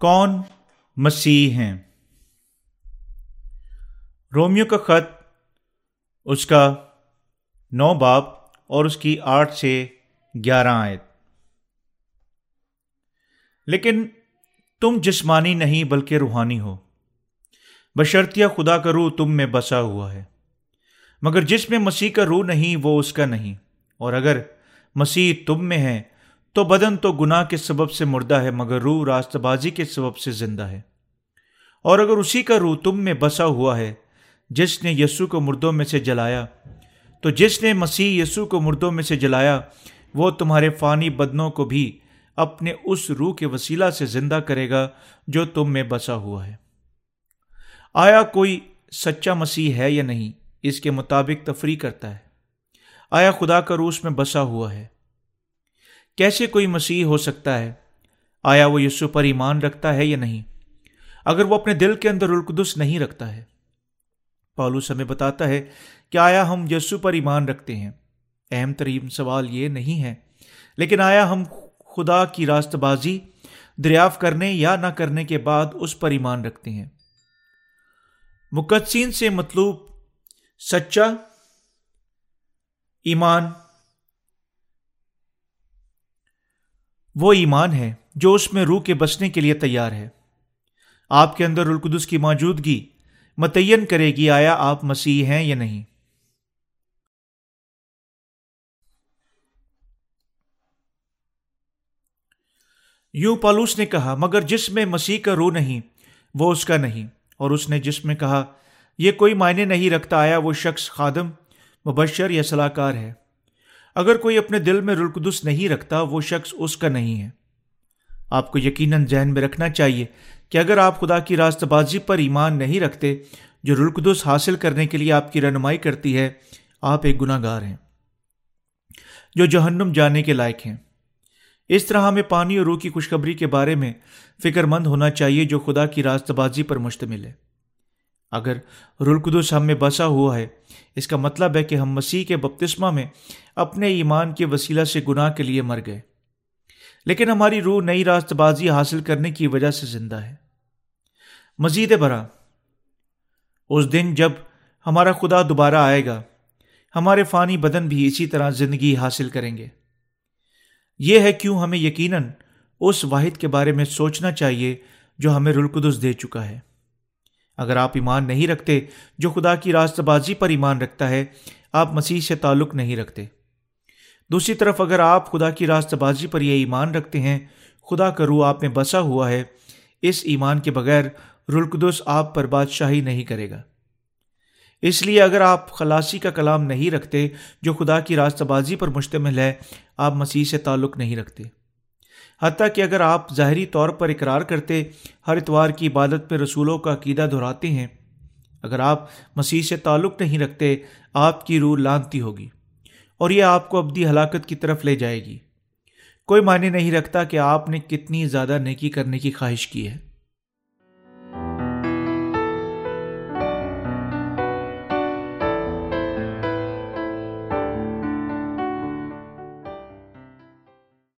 کون مسیح ہیں؟ رومیو کا خط اس کا نو باپ اور اس کی آٹھ سے گیارہ آیت۔ لیکن تم جسمانی نہیں بلکہ روحانی ہو۔ بشرطیہ خدا کا روح تم میں بسا ہوا ہے۔ مگر جس میں مسیح کا روح نہیں وہ اس کا نہیں۔ اور اگر مسیح تم میں ہے تو بدن تو گناہ کے سبب سے مردہ ہے، مگر روح راست بازی کے سبب سے زندہ ہے۔ اور اگر اسی کا روح تم میں بسا ہوا ہے، جس نے یسو کو مردوں میں سے جلایا، تو جس نے مسیح یسو کو مردوں میں سے جلایا، وہ تمہارے فانی بدنوں کو بھی اپنے اس روح کے وسیلہ سے زندہ کرے گا جو تم میں بسا ہوا ہے۔ آیا کوئی سچا مسیح ہے یا نہیں؟ اس کے مطابق تفریح کرتا ہے۔ آیا خدا کا روس میں بسا ہوا ہے؟ کیسے کوئی مسیح ہو سکتا ہے؟ آیا وہ یسو پر ایمان رکھتا ہے یا نہیں؟ اگر وہ اپنے دل کے اندر القدس نہیں رکھتا ہے۔ پالوس ہمیں بتاتا ہے کہ آیا ہم یسو پر ایمان رکھتے ہیں۔ اہم ترین سوال یہ نہیں ہے، لیکن آیا ہم خدا کی راست بازی دریافت کرنے یا نہ کرنے کے بعد اس پر ایمان رکھتے ہیں۔ مقدسین سے مطلوب سچا ایمان وہ ایمان ہے جو اس میں روح کے بسنے کے لیے تیار ہے۔ آپ کے اندر القدس کی موجودگی متعین کرے گی آیا آپ مسیح ہیں یا نہیں۔ یوں پالوس نے کہا، مگر جس میں مسیح کا روح نہیں، وہ اس کا نہیں۔ اور اس نے جس میں کہا، یہ کوئی معنی نہیں رکھتا آیا وہ شخص خادم، مبشر یا صلاح کار ہے۔ اگر کوئی اپنے دل میں رلقدس نہیں رکھتا، وہ شخص اس کا نہیں ہے۔ آپ کو یقیناً ذہن میں رکھنا چاہیے کہ اگر آپ خدا کی راست بازی پر ایمان نہیں رکھتے، جو رلقدس حاصل کرنے کے لیے آپ کی رہنمائی کرتی ہے، آپ ایک گناہ گار ہیں، جو جہنم جانے کے لائق ہیں۔ اس طرح ہمیں پانی اور روح کی خوشخبری کے بارے میں فکر مند ہونا چاہیے جو خدا کی راست بازی پر مشتمل ہے۔ اگر رلقدس ہم میں بسا ہوا ہے، اس کا مطلب ہے کہ ہم مسیح کے بپتسمہ میں اپنے ایمان کے وسیلہ سے گناہ کے لیے مر گئے۔ لیکن ہماری روح نئی راست بازی حاصل کرنے کی وجہ سے زندہ ہے۔ مزید برا اس دن جب ہمارا خدا دوبارہ آئے گا، ہمارے فانی بدن بھی اسی طرح زندگی حاصل کریں گے۔ یہ ہے کیوں ہمیں یقیناً اس واحد کے بارے میں سوچنا چاہیے جو ہمیں رلقدس دے چکا ہے۔ اگر آپ ایمان نہیں رکھتے، جو خدا کی راست بازی پر ایمان رکھتا ہے، آپ مسیح سے تعلق نہیں رکھتے۔ دوسری طرف اگر آپ خدا کی راست بازی پر یہ ایمان رکھتے ہیں، خدا کا روح آپ میں بسا ہوا ہے، اس ایمان کے بغیر رلقدس آپ پر بادشاہی نہیں کرے گا۔ اس لیے اگر آپ خلاصی کا کلام نہیں رکھتے، جو خدا کی راست بازی پر مشتمل ہے، آپ مسیح سے تعلق نہیں رکھتے۔ حتیٰ کہ اگر آپ ظاہری طور پر اقرار کرتے، ہر اتوار کی عبادت میں رسولوں کا عقیدہ دہراتے ہیں۔ اگر آپ مسیح سے تعلق نہیں رکھتے، آپ کی روح لانتی ہوگی اور یہ آپ کو ابدی ہلاکت کی طرف لے جائے گی۔ کوئی معنی نہیں رکھتا کہ آپ نے کتنی زیادہ نیکی کرنے کی خواہش کی ہے۔